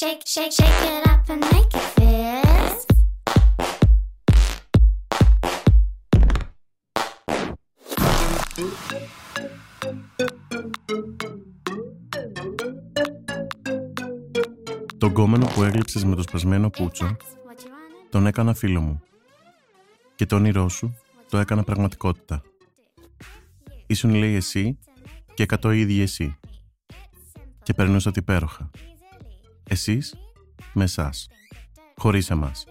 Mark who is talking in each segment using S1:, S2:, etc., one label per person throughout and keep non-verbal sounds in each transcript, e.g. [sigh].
S1: shake, shake, shake it up and make it fizz.
S2: Τον κόμενο που έγλειψες με το σπασμένο πούτσο
S1: That's what you wanna
S2: τον έκανα φίλο μου. Και το όνειρό σου το έκανα πραγματικότητα. Ήσουν λέει εσύ και εκατό οι ίδιοι εσύ. Και περνούσατε υπέροχα. Εσείς με εσάς. Χωρίς εμάς.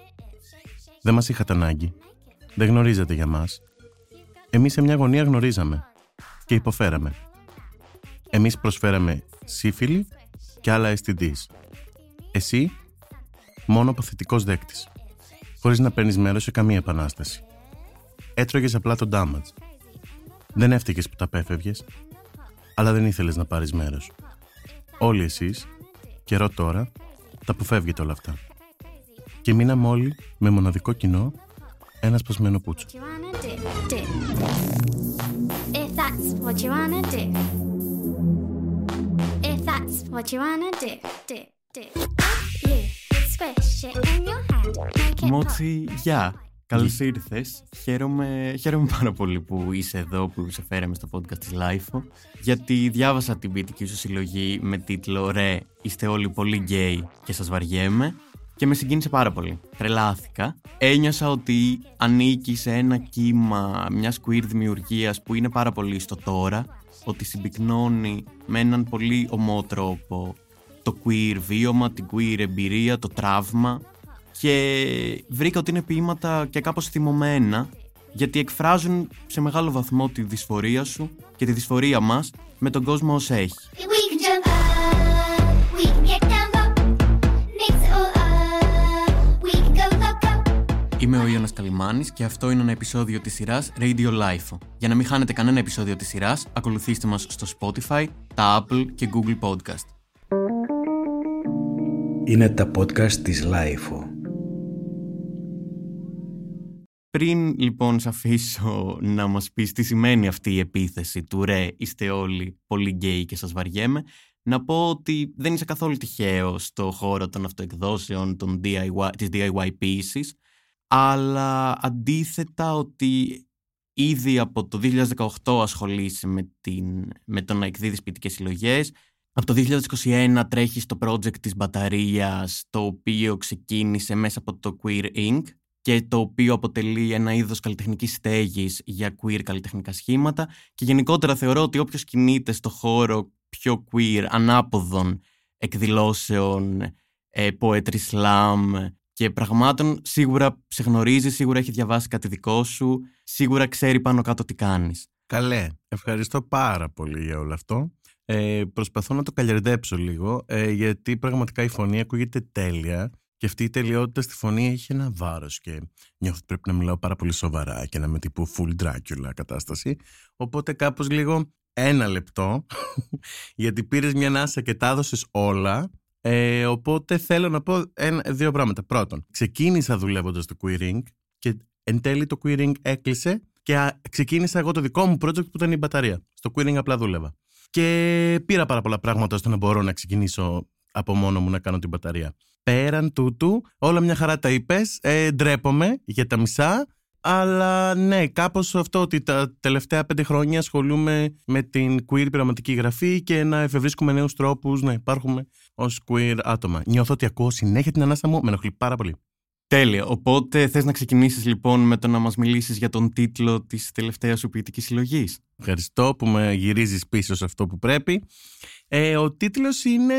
S2: Δεν μας είχατε ανάγκη. Δεν γνωρίζατε για μας. Εμείς σε μια γωνία γνωρίζαμε. Και υποφέραμε. Εμείς προσφέραμε σύφυλλη και άλλα STDs. Εσύ μόνο παθητικός δέκτης. Χωρίς να παίρνεις μέρος σε καμία επανάσταση. Έτρωγες απλά το damage. Δεν έφταιγες που τα απέφευγες, αλλά δεν ήθελες να πάρεις μέρος. Όλοι εσείς, Καιρό τώρα τα που όλα αυτά. Και μείναμε μόλι με μοναδικό κοινό ένας σπασμένο πούτσο.
S1: Ε
S3: μόλι γεια. Καλώς ήρθες. Χαίρομαι, χαίρομαι πάρα πολύ που είσαι εδώ, που σε φέραμε στο podcast της LIFO. Γιατί διάβασα την ποιητική σου συλλογή με τίτλο Ρε, είστε όλοι πολύ γκέι και σας βαριέμαι. Και με συγκίνησε πάρα πολύ. Τρελάθηκα. Ένιωσα ότι ανήκει σε ένα κύμα μιας queer δημιουργίας που είναι πάρα πολύ στο τώρα. Ότι συμπυκνώνει με έναν πολύ ομό τρόπο το queer βίωμα, την queer εμπειρία, το τραύμα και βρήκα ότι είναι ποίηματα και κάπως θυμωμένα γιατί εκφράζουν σε μεγάλο βαθμό τη δυσφορία σου και τη δυσφορία μας με τον κόσμο ως έχει.
S1: We can jump up, we can get down low, mix it all up, we can go loco.
S3: Είμαι ο Ιώνας Καλιμάνης και αυτό είναι ένα επεισόδιο της σειράς Radio Life. Για να μην χάνετε κανένα επεισόδιο της σειράς, ακολουθήστε μας στο Spotify, τα Apple και Google Podcast.
S4: Είναι τα podcast της Lifeo.
S3: Πριν λοιπόν σε αφήσω [laughs] να μας πεις τι σημαίνει αυτή η επίθεση του ρε είστε όλοι πολύ γκέι και σας βαριέμαι να πω ότι δεν είσαι καθόλου τυχαίο στο χώρο των αυτοεκδόσεων των DIY, της DIY ποίησης αλλά αντίθετα ότι ήδη από το 2018 ασχολείσαι με, την, με το να εκδίδεις ποιητικές συλλογές από το 2021 τρέχεις το project της μπαταρίας το οποίο ξεκίνησε μέσα από το Queer Inc και το οποίο αποτελεί ένα είδος καλλιτεχνικής στέγης για queer καλλιτεχνικά σχήματα και γενικότερα θεωρώ ότι όποιος κινείται στο χώρο πιο queer, ανάποδων εκδηλώσεων, ε, poetry slam και πραγμάτων σίγουρα σε γνωρίζει, σίγουρα έχει διαβάσει κάτι δικό σου, σίγουρα ξέρει πάνω κάτω τι κάνεις.
S2: Καλέ, ευχαριστώ πάρα πολύ για όλο αυτό. Ε, προσπαθώ να το καλλιεργέψω λίγο, ε, γιατί πραγματικά η φωνή ακούγεται τέλεια και αυτή η τελειότητα στη φωνή έχει ένα βάρος και νιώθω ότι πρέπει να μιλάω πάρα πολύ σοβαρά και να είμαι τύπου full Dracula κατάσταση. Οπότε κάπως λίγο ένα λεπτό, [laughs] γιατί πήρες μια ανάσα και τα έδωσες όλα, ε, οπότε θέλω να πω ένα, δύο πράγματα. Πρώτον, ξεκίνησα δουλεύοντας στο Queering και εν τέλει το Queering έκλεισε και α, ξεκίνησα εγώ το δικό μου project που ήταν η μπαταρία. Στο Queering απλά δούλευα. Και πήρα πάρα πολλά πράγματα ώστε να μπορώ να ξεκινήσω από μόνο μου να κάνω την μπαταρία. Πέραν τούτου, όλα μια χαρά τα είπες. Ε, ντρέπομαι για τα μισά. Αλλά ναι, κάπως αυτό ότι τα τελευταία πέντε χρόνια ασχολούμαι με την queer πειραματική γραφή και να εφευρίσκουμε νέους τρόπους να υπάρχουμε ως queer άτομα. Νιώθω ότι ακούω συνέχεια την ανάσα μου, με ενοχλεί πάρα πολύ.
S3: Τέλεια. Οπότε θες να ξεκινήσεις λοιπόν με το να μας μιλήσεις για τον τίτλο της τελευταίας σου ποιητικής συλλογής;
S2: Ευχαριστώ που με γυρίζεις πίσω σε αυτό που πρέπει. Ε, ο τίτλος είναι...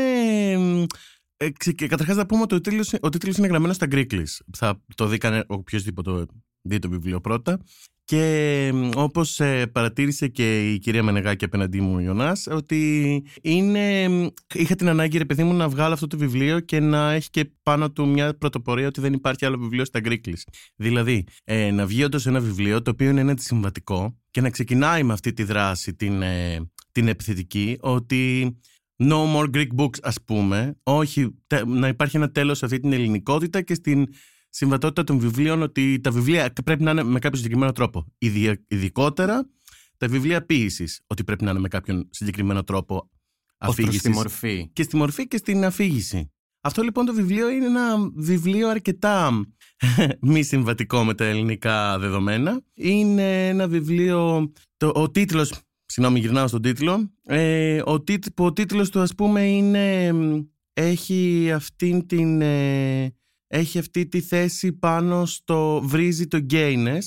S2: Ε, ξε- και καταρχάς να πούμε ότι ο τίτλος, ο τίτλος είναι γραμμένος στα Greeklis. Θα το δει κανένα, οποιοδήποτε δει το βιβλίο πρώτα. Και μ, όπως ε, παρατήρησε και η κυρία Μενεγάκη απέναντί μου, Ιωνάς, ότι είναι, μ, είχα την ανάγκη, ρε παιδί μου, να βγάλω αυτό το βιβλίο και να έχει και πάνω του μια πρωτοπορία ότι δεν υπάρχει άλλο βιβλίο στα Greeklis. Δηλαδή, ε, να βγει όντως ένα βιβλίο το οποίο είναι ένα αντισυμβατικό και να ξεκινάει με αυτή τη δράση την, ε, την επιθετική, ότι No more Greek books, ας πούμε. Όχι, τε- να υπάρχει ένα τέλος σε αυτή την ελληνικότητα και στην συμβατότητα των βιβλίων ότι τα βιβλία πρέπει να είναι με κάποιο συγκεκριμένο τρόπο. Ιδι- Ειδικότερα τα βιβλία ποίηση, ότι πρέπει να είναι με κάποιον συγκεκριμένο τρόπο
S3: Ως προς
S2: αφήγησης.
S3: τη μορφή.
S2: Και στη μορφή και στην αφήγηση. Αυτό λοιπόν το βιβλίο είναι ένα βιβλίο αρκετά [laughs] μη συμβατικό με τα ελληνικά δεδομένα. Είναι ένα βιβλίο, το, ο τίτλος, συγγνώμη γυρνάω στον τίτλο, ε, ο, τίτ, που ο τίτλος του ας πούμε είναι, έχει αυτήν την... ε, έχει αυτή τη θέση πάνω στο βρίζει το gayness,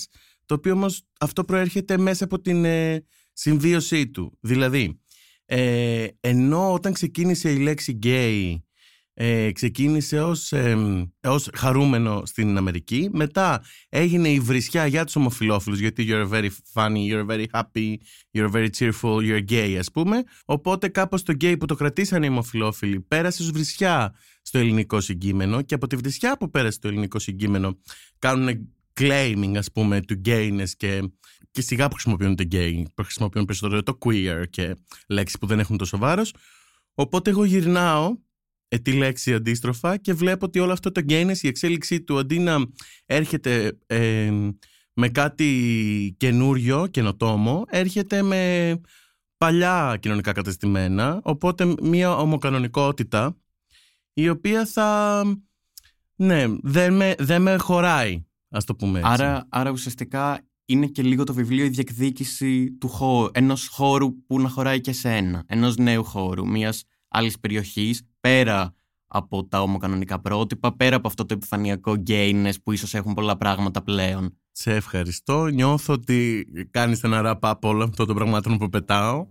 S2: το οποίο όμως αυτό προέρχεται μέσα από την ε, συμβίωσή του. Δηλαδή, ε, ενώ όταν ξεκίνησε η λέξη gay ε, ξεκίνησε ως, ε, ως χαρούμενο στην Αμερική. Μετά έγινε η βρισιά για τους ομοφιλόφιλους γιατί you're very funny, you're very happy, you're very cheerful, you're gay ας πούμε. Οπότε κάπως το gay που το κρατήσανε οι ομοφιλόφιλοι πέρασε ως βρισιά στο ελληνικό συγκείμενο και από τη βρισιά που πέρασε στο ελληνικό συγκείμενο κάνουν claiming ας πούμε του gayness και, και σιγά που χρησιμοποιούν το gay που χρησιμοποιούν περισσότερο το queer και λέξεις που δεν έχουν τόσο βάρος. Οπότε εγώ γυρνάω ε, τη λέξη αντίστροφα και βλέπω ότι όλο αυτό το gayness η εξέλιξή του αντί να έρχεται ε, με κάτι καινούριο, καινοτόμο έρχεται με παλιά κοινωνικά κατεστημένα οπότε μια ομοκανονικότητα η οποία θα ναι, δεν με, δεν με χωράει ας το πούμε έτσι.
S3: Άρα, άρα ουσιαστικά είναι και λίγο το βιβλίο η διεκδίκηση του χώρου, ενός χώρου που να χωράει και σε ένα, ενός νέου χώρου, μιας άλλης περιοχής, πέρα από τα ομοκανονικά πρότυπα, πέρα από αυτό το επιφανειακό gayness που ίσως έχουν πολλά πράγματα πλέον.
S2: Σε ευχαριστώ. Νιώθω ότι κάνεις ένα wrap up όλων αυτών των πραγμάτων που πετάω.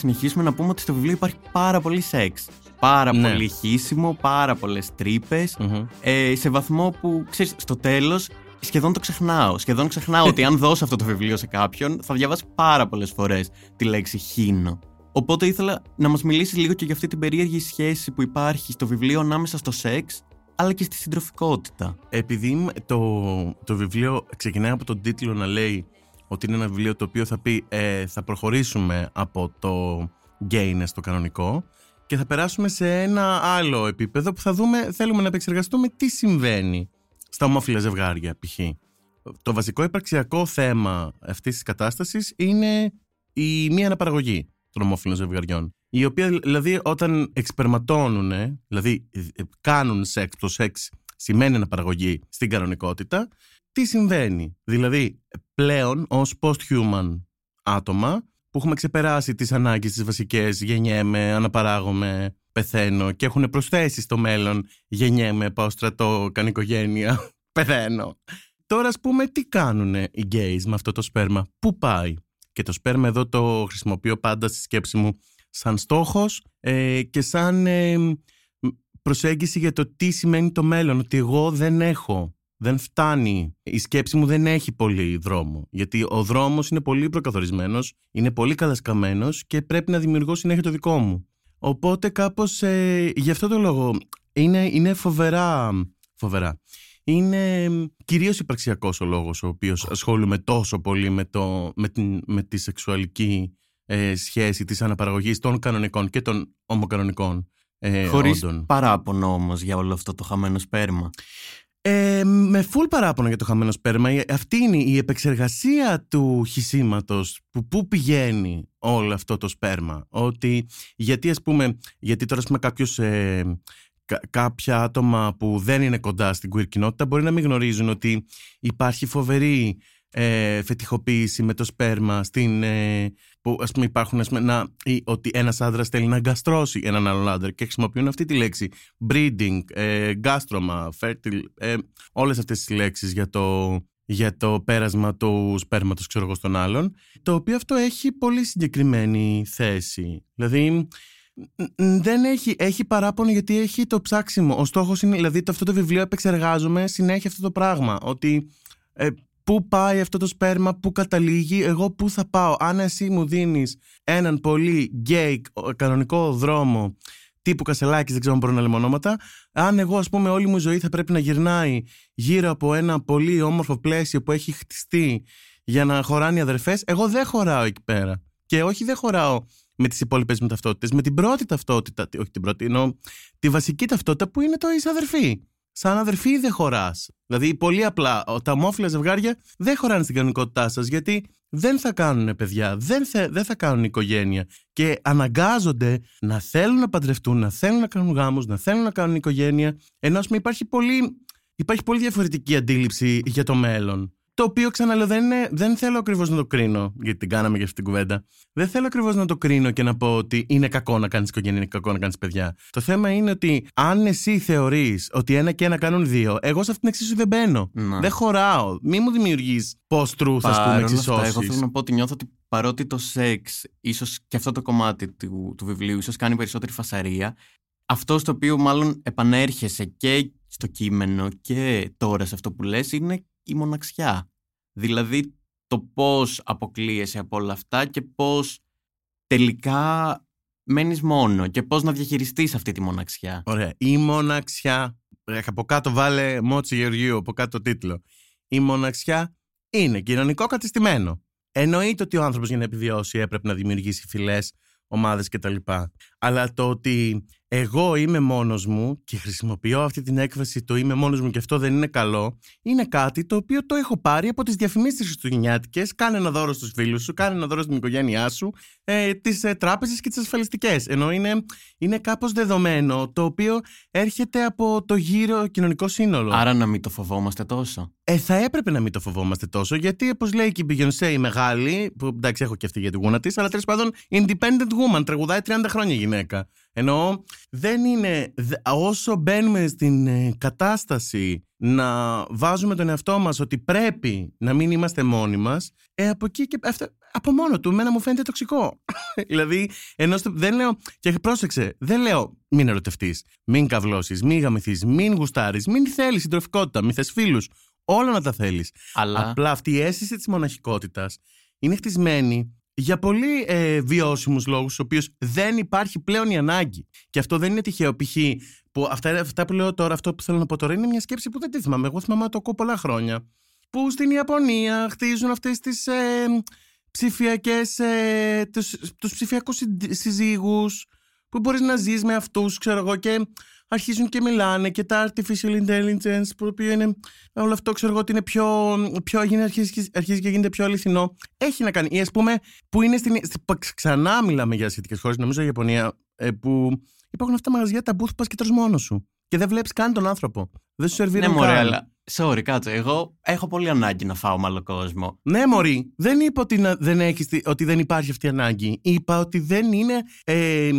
S3: Συνεχίσουμε να πούμε ότι στο βιβλίο υπάρχει πάρα πολύ σεξ. Πάρα
S2: Ναι.
S3: πολύ χύσιμο, πάρα πολλές τρύπες,
S2: Μμμ.
S3: ε, σε βαθμό που, ξέρεις, στο τέλος σχεδόν το ξεχνάω. Σχεδόν ξεχνάω ότι αν δώσω αυτό το βιβλίο σε κάποιον, θα διαβάσει πάρα πολλές φορές τη λέξη χίνο. Οπότε ήθελα να μας μιλήσεις λίγο και για αυτή την περίεργη σχέση που υπάρχει στο βιβλίο ανάμεσα στο σεξ, αλλά και στη συντροφικότητα.
S2: Επειδή μ- το, το βιβλίο ξεκινάει από τον τίτλο να λέει ότι είναι ένα βιβλίο το οποίο θα πει ε, θα προχωρήσουμε από το gayness το κανονικό και θα περάσουμε σε ένα άλλο επίπεδο που θα δούμε, θέλουμε να επεξεργαστούμε τι συμβαίνει στα ομόφυλα ζευγάρια π.χ. Το βασικό υπαρξιακό θέμα αυτής της κατάστασης είναι η μία αναπαραγωγή των ομόφυλων ζευγαριών. Η οποία δηλαδή όταν εξπερματώνουν, δηλαδή ε, κάνουν σεξ, το σεξ σημαίνει αναπαραγωγή στην κανονικότητα, τι συμβαίνει; Δηλαδή πλέον ως post-human άτομα που έχουμε ξεπεράσει τις ανάγκες τις βασικές γεννιέμαι, αναπαράγομαι, πεθαίνω και έχουν προσθέσεις στο μέλλον γεννιέμαι, πάω στρατό, κάνω οικογένεια, [laughs] πεθαίνω. Τώρα ας πούμε τι κάνουν οι gays με αυτό το σπέρμα, πού πάει; Και το σπέρμα εδώ το χρησιμοποιώ πάντα στη σκέψη μου σαν στόχος ε, και σαν ε, προσέγγιση για το τι σημαίνει το μέλλον, ότι εγώ δεν έχω δεν φτάνει. Η σκέψη μου δεν έχει πολύ δρόμο. Γιατί ο δρόμος είναι πολύ προκαθορισμένος, είναι πολύ καλασκαμένος και πρέπει να δημιουργώ συνέχεια το δικό μου. Οπότε κάπως ε, γι' αυτό το λόγο είναι, είναι φοβερά, φοβερά. Είναι κυρίως υπαρξιακός ο λόγος ο οποίος ασχολούμαι τόσο πολύ με, το, με, την, με τη σεξουαλική ε, σχέση της αναπαραγωγής των κανονικών και των ομοκανονικών ε,
S3: Χωρίς
S2: όντων.
S3: παράπονο όμως για όλο αυτό το χαμένο σπέρμα.
S2: Ε, με φουλ παράπονο για το χαμένο σπέρμα. Η- Αυτή είναι η επεξεργασία του χυσίματος που πού πηγαίνει όλο αυτό το σπέρμα. Ότι γιατί ας πούμε, γιατί τώρα ας πούμε κάποιος ε, κα- κάποια άτομα που δεν είναι κοντά στην queer κοινότητα μπορεί να μην γνωρίζουν ότι υπάρχει φοβερή ε, φετιχοποίηση με το σπέρμα στην, ε, που ας πούμε υπάρχουν ας πούμε, να, ή, ότι ένας άντρας θέλει να γκαστρώσει έναν άλλον άντρα και χρησιμοποιούν αυτή τη λέξη breeding, ε, γκάστρωμα, fertile, ε, όλες αυτές τις λέξεις για το, για το πέρασμα του σπέρματος ξέρω εγώ στον άλλον το οποίο αυτό έχει πολύ συγκεκριμένη θέση δηλαδή Ν- ν- δεν έχει, έχει παράπονο γιατί έχει το ψάξιμο. Ο στόχος είναι, δηλαδή, το, αυτό το βιβλίο επεξεργάζομαι συνέχεια αυτό το πράγμα. Ότι ε, πού πάει αυτό το σπέρμα, πού καταλήγει, εγώ πού θα πάω. Αν εσύ μου δίνεις έναν πολύ γκέι κανονικό δρόμο τύπου Κασελάκης, δεν ξέρω αν μπορώ να λέμε ονόματα, αν εγώ ας πούμε όλη μου η ζωή θα πρέπει να γυρνάει γύρω από ένα πολύ όμορφο πλαίσιο που έχει χτιστεί για να χωράνε οι αδερφές, εγώ δεν χωράω εκεί πέρα. Και όχι δεν χωράω με τις υπόλοιπες μου ταυτότητες, με την πρώτη ταυτότητα, τι- όχι την πρώτη, εννοώ τη βασική ταυτότητα που είναι το είσαι αδερφή. Σαν αδερφή δεν χωράς. Δηλαδή, πολύ απλά, ο- τα ομόφυλα ζευγάρια δεν χωράνε στην κανονικότητά σας γιατί δεν θα κάνουν παιδιά, δεν θα, δεν θα κάνουν οικογένεια. Και αναγκάζονται να θέλουν να παντρευτούν, να θέλουν να κάνουν γάμους, να θέλουν να κάνουν οικογένεια. Ενώ ας πούμε, υπάρχει πολύ, υπάρχει πολύ διαφορετική αντίληψη για το μέλλον. Το οποίο ξαναλέω δεν, είναι, δεν θέλω ακριβώς να το κρίνω, γιατί την κάναμε για αυτή την κουβέντα. Δεν θέλω ακριβώς να το κρίνω και να πω ότι είναι κακό να κάνεις οικογένεια, είναι κακό να κάνεις παιδιά. Το θέμα είναι ότι αν εσύ θεωρείς ότι ένα και ένα κάνουν δύο, εγώ σε αυτήν την εξίσου δεν μπαίνω.
S3: Να.
S2: Δεν χωράω. Μη μου δημιουργείς post-truth, ας πούμε,
S3: Παρόλα αυτά,
S2: εξισώσεις.
S3: εγώ θέλω να πω ότι νιώθω ότι παρότι το σεξ, ίσως και αυτό το κομμάτι του, του βιβλίου, ίσως κάνει περισσότερη φασαρία, αυτό στο οποίο μάλλον επανέρχεσαι και στο κείμενο και τώρα σε αυτό που λες είναι η μοναξιά. Δηλαδή το πώς αποκλείεσαι από όλα αυτά και πώς τελικά μένεις μόνο και πώς να διαχειριστείς αυτή τη μοναξιά.
S2: Ωραία. Η μοναξιά. Ε, Από κάτω βάλε Μότσι Γεωργίου, από κάτω τίτλο. Η μοναξιά είναι κοινωνικό κατεστημένο. Εννοείται ότι ο άνθρωπος για να επιβιώσει έπρεπε να δημιουργήσει φυλές, ομάδες κτλ. Αλλά το ότι εγώ είμαι μόνος μου και χρησιμοποιώ αυτή την έκφραση το είμαι μόνος μου και αυτό δεν είναι καλό, είναι κάτι το οποίο το έχω πάρει από τις διαφημίσεις τη Χριστουγεννιάτικες. Κάνε ένα δώρο στους φίλους σου, κάνε ένα δώρο στην οικογένειά σου, ε, τις ε, τράπεζες και τις ασφαλιστικές. Ενώ είναι, είναι κάπως δεδομένο το οποίο έρχεται από το γύρο κοινωνικό σύνολο.
S3: Άρα να μην το φοβόμαστε τόσο.
S2: Ε, θα έπρεπε να μην το φοβόμαστε τόσο, γιατί όπως λέει και η Beyoncé η μεγάλη, που εντάξει έχω και αυτή για τη γούνα της, αλλά τέλος πάντων independent woman, τραγουδάει 30 χρόνια η γυναίκα. Ενώ δεν είναι. δε- όσο μπαίνουμε στην ε, κατάσταση να βάζουμε τον εαυτό μας ότι πρέπει να μην είμαστε μόνοι μας, ε, από εκεί και αυτό, από μόνο του, εμένα μου φαίνεται τοξικό. [laughs] δηλαδή, ενώ στο- δεν λέω. Και πρόσεξε, δεν λέω μην ερωτευτείς, μην καυλώσει, μην γαμηθείς, μην γουστάρεις, μην θέλεις συντροφικότητα, μην θες φίλους. Όλα να τα θέλεις.
S3: Αλλά
S2: Απλά αυτή η αίσθηση της μοναχικότητας είναι χτισμένη για πολύ ε, βιώσιμους λόγους, στους οποίους δεν υπάρχει πλέον η ανάγκη. Και αυτό δεν είναι τυχαίο. Π.χ. που αυτά, αυτά που λέω τώρα, αυτό που θέλω να πω τώρα, είναι μια σκέψη που δεν τη θυμάμαι. Εγώ θυμάμαι να το ακούω πολλά χρόνια. Που στην Ιαπωνία χτίζουν αυτές τις ε, ψηφιακές. Ε, τους ψηφιακούς συζύγους που μπορείς να ζεις με αυτούς, ξέρω εγώ, και αρχίζουν και μιλάνε και τα artificial intelligence, που το οποίο είναι όλο αυτό, ξέρω εγώ, ότι είναι πιο. πιο γίνει, αρχίζει, αρχίζει και γίνεται πιο αληθινό. Έχει να κάνει. Ή ας πούμε, που είναι στην. στη- που ξανά μιλάμε για ασιατικές χώρες, νομίζω η Ιαπωνία, ε, που υπάρχουν αυτά τα μαγαζιά τα booth που πας και τρως μόνος σου. Και δεν βλέπεις καν τον άνθρωπο. Δεν σου
S3: ναι,
S2: σερβίρουν
S3: μωρέ,
S2: καν.
S3: αλλά. Sorry, κάτσε. Εγώ έχω πολύ ανάγκη να φάω με άλλο κόσμο.
S2: Ναι, Μωρή, δεν είπα ότι, να- δεν έχεις, τη- ότι δεν υπάρχει αυτή η ανάγκη. Είπα ότι δεν είναι. Ε,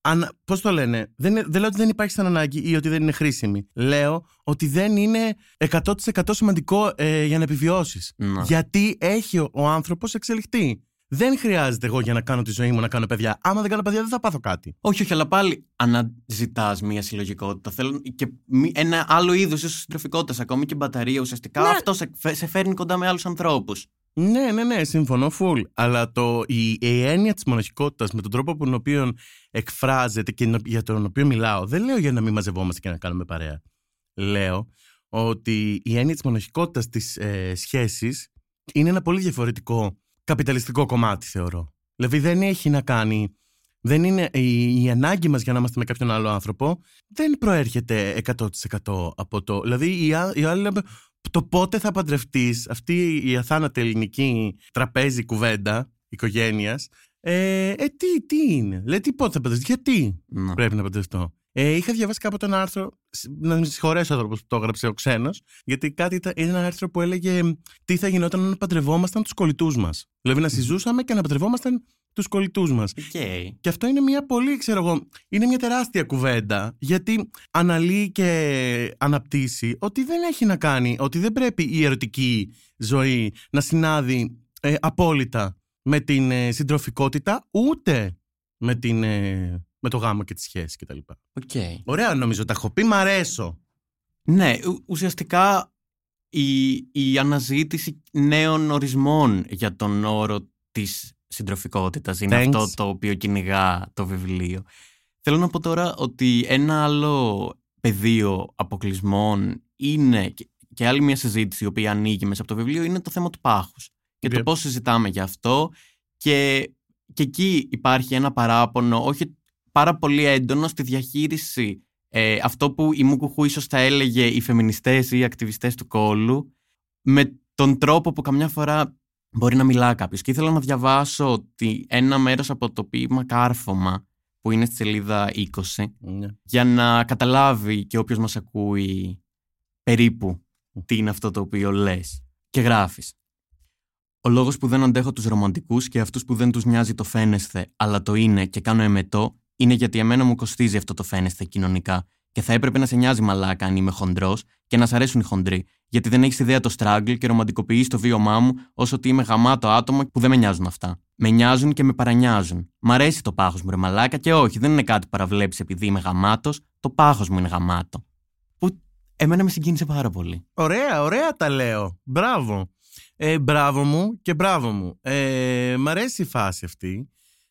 S2: ανα, Πώς το λένε, δεν, είναι- δεν λέω ότι δεν υπάρχει σαν ανάγκη ή ότι δεν είναι χρήσιμη. Λέω ότι δεν είναι 100% σημαντικό ε, για να επιβιώσεις.
S3: Να.
S2: Γιατί έχει ο, ο άνθρωπος εξελιχθεί. Δεν χρειάζεται εγώ για να κάνω τη ζωή μου να κάνω παιδιά. Άμα δεν κάνω παιδιά, δεν θα πάθω κάτι.
S3: Όχι, όχι, αλλά πάλι αναζητάς μία συλλογικότητα. Θέλω και μη- ένα άλλο είδος συντροφικότητας, ακόμη και μπαταρία. Ουσιαστικά
S2: Ναι.
S3: αυτό σε, φε- σε φέρνει κοντά με άλλους ανθρώπους.
S2: Ναι, ναι, ναι, συμφωνώ full. Αλλά το, η, η έννοια της μοναχικότητας με τον τρόπο που τον οποίο εκφράζεται και για τον οποίο μιλάω, δεν λέω για να μην μαζευόμαστε και να κάνουμε παρέα. Λέω ότι η έννοια της μοναχικότητας της ε, σχέσης είναι ένα πολύ διαφορετικό καπιταλιστικό κομμάτι, θεωρώ. Δηλαδή δεν έχει να κάνει. Δεν είναι, η, η ανάγκη μας για να είμαστε με κάποιον άλλο άνθρωπο δεν προέρχεται 100% από το... Δηλαδή η, α- η άλλη λέμε, το πότε θα παντρευτείς, αυτή η αθάνατη ελληνική τραπέζι κουβέντα οικογένειας, ε, ε τι, τι είναι; Λέει τι πότε θα παντρευτείς, γιατί
S3: Να.
S2: πρέπει να παντρευτώ; Ε, είχα διαβάσει κάποτε ένα άρθρο, σ- να με συγχωρέσει ο άνθρωπος που το έγραψε ο ξένος, γιατί κάτι ήταν, είναι ένα άρθρο που έλεγε τι θα γινόταν αν παντρευόμασταν τους κολλητούς μας. Δηλαδή να συζούσαμε και να παντρευόμασταν τους κολλητούς μας.
S3: Οκ.
S2: Και αυτό είναι μια πολύ, ξέρω εγώ, είναι μια τεράστια κουβέντα, γιατί αναλύει και αναπτύσσει ότι δεν έχει να κάνει, ότι δεν πρέπει η ερωτική ζωή να συνάδει ε, απόλυτα με την ε, συντροφικότητα, ούτε με, την, ε, με το γάμο και τη σχέση κτλ.
S3: Οκ.
S2: Ωραία νομίζω, τα έχω πει, μ' αρέσω.
S3: Ναι, ου- ουσιαστικά η, η αναζήτηση νέων ορισμών για τον όρο της συντροφικότητας είναι
S2: Thanks.
S3: αυτό το οποίο κυνηγά το βιβλίο. Θέλω να πω τώρα ότι ένα άλλο πεδίο αποκλεισμών είναι και- και άλλη μια συζήτηση η οποία ανοίγει μέσα από το βιβλίο είναι το θέμα του πάχους και το
S2: Yep.
S3: πώς συζητάμε για αυτό και, και εκεί υπάρχει ένα παράπονο όχι πάρα πολύ έντονο στη διαχείριση ε, αυτό που η Μουκουχού ίσως θα έλεγε οι φεμινιστές ή οι ακτιβιστές του κόλου με τον τρόπο που καμιά φορά μπορεί να μιλά κάποιος. Και ήθελα να διαβάσω ότι ένα μέρος από το ποίημα Κάρφωμα που είναι στη σελίδα 20
S2: Ναι.
S3: για να καταλάβει και όποιος μας ακούει περίπου τι είναι αυτό το οποίο λες και γράφεις. Ο λόγος που δεν αντέχω τους ρομαντικούς και αυτούς που δεν τους νοιάζει το φαίνεσθε αλλά το είναι και κάνω εμετό είναι γιατί εμένα μου κοστίζει αυτό το φαίνεσθε κοινωνικά και θα έπρεπε να σε νοιάζει μαλάκα αν είμαι χοντρός και να σ' αρέσουν οι χοντροί. Γιατί δεν έχεις ιδέα το struggle και ρομαντικοποιείς το βίωμά μου όσο ότι είμαι γαμάτο άτομο που δεν με νοιάζουν αυτά. Με νοιάζουν και με παρανοιάζουν. Μ' αρέσει το πάχος μου, ρε μαλάκα, και όχι, δεν είναι κάτι που παραβλέπει επειδή είμαι γαμάτος, το πάχος μου είναι γαμάτο. Που εμένα με συγκίνησε πάρα πολύ.
S2: Ωραία, ωραία τα λέω. Μπράβο. Ε, μπράβο μου και μπράβο μου. Ε, μ' αρέσει η φάση αυτή.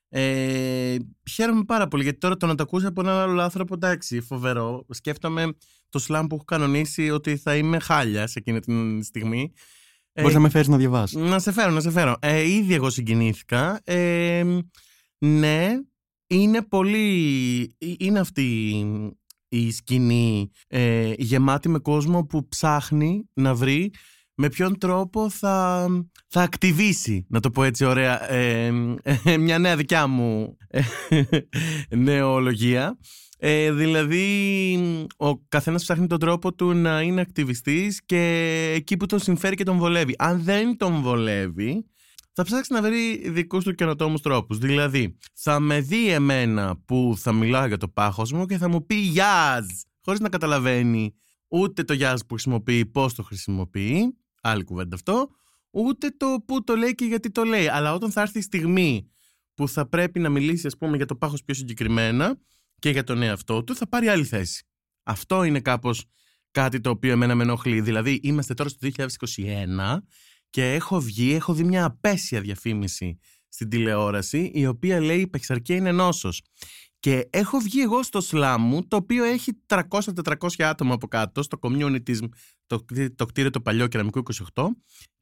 S2: Ε, χαίρομαι πάρα πολύ γιατί τώρα το να το ακούσει από έναν άλλο άνθρωπο, εντάξει, φοβερό. Σκέφτομαι το σλάμ που έχω κανονίσει ότι θα είμαι χάλια σε εκείνη την στιγμή. Ε,
S3: Μπορείς να με φέρεις να διαβάσω.
S2: να σε φέρω, να σε φέρω. Ε, ήδη εγώ συγκινήθηκα. Ε, ναι, είναι πολύ... Είναι αυτή η σκηνή ε, γεμάτη με κόσμο που ψάχνει να βρει με ποιον τρόπο θα, θα ακτιβήσει, να το πω έτσι ωραία, ε, ε, μια νέα δικιά μου ε, νεολογία. Ε, δηλαδή, ο καθένας ψάχνει τον τρόπο του να είναι ακτιβιστής και εκεί που τον συμφέρει και τον βολεύει. Αν δεν τον βολεύει, θα ψάξει να βρει δικούς του καινοτόμους τρόπους. Δηλαδή, θα με δει εμένα που θα μιλάω για το πάχος μου και θα μου πει «Γιάζ», χωρίς να καταλαβαίνει ούτε το «Γιάζ» που χρησιμοποιεί, πώς το χρησιμοποιεί, άλλη κουβέντα αυτό, ούτε το που το λέει και γιατί το λέει. Αλλά όταν θα έρθει η στιγμή που θα πρέπει να μιλήσει, ας πούμε, για το πάχος πιο συγκεκριμένα και για τον εαυτό του, θα πάρει άλλη θέση. Αυτό είναι κάπως κάτι το οποίο εμένα με ενοχλεί. Δηλαδή, είμαστε τώρα στο 2021 και έχω βγει, έχω δει μια απέσια διαφήμιση στην τηλεόραση, η οποία λέει «Η παχυσαρκία είναι νόσος». Και έχω βγει εγώ στο σλάμ μου, το οποίο έχει 300-400 άτομα από κάτω, στο community, το, το κτίριο το παλιό κεραμικό 28,